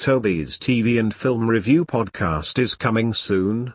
Toby's TV and film review podcast is coming soon,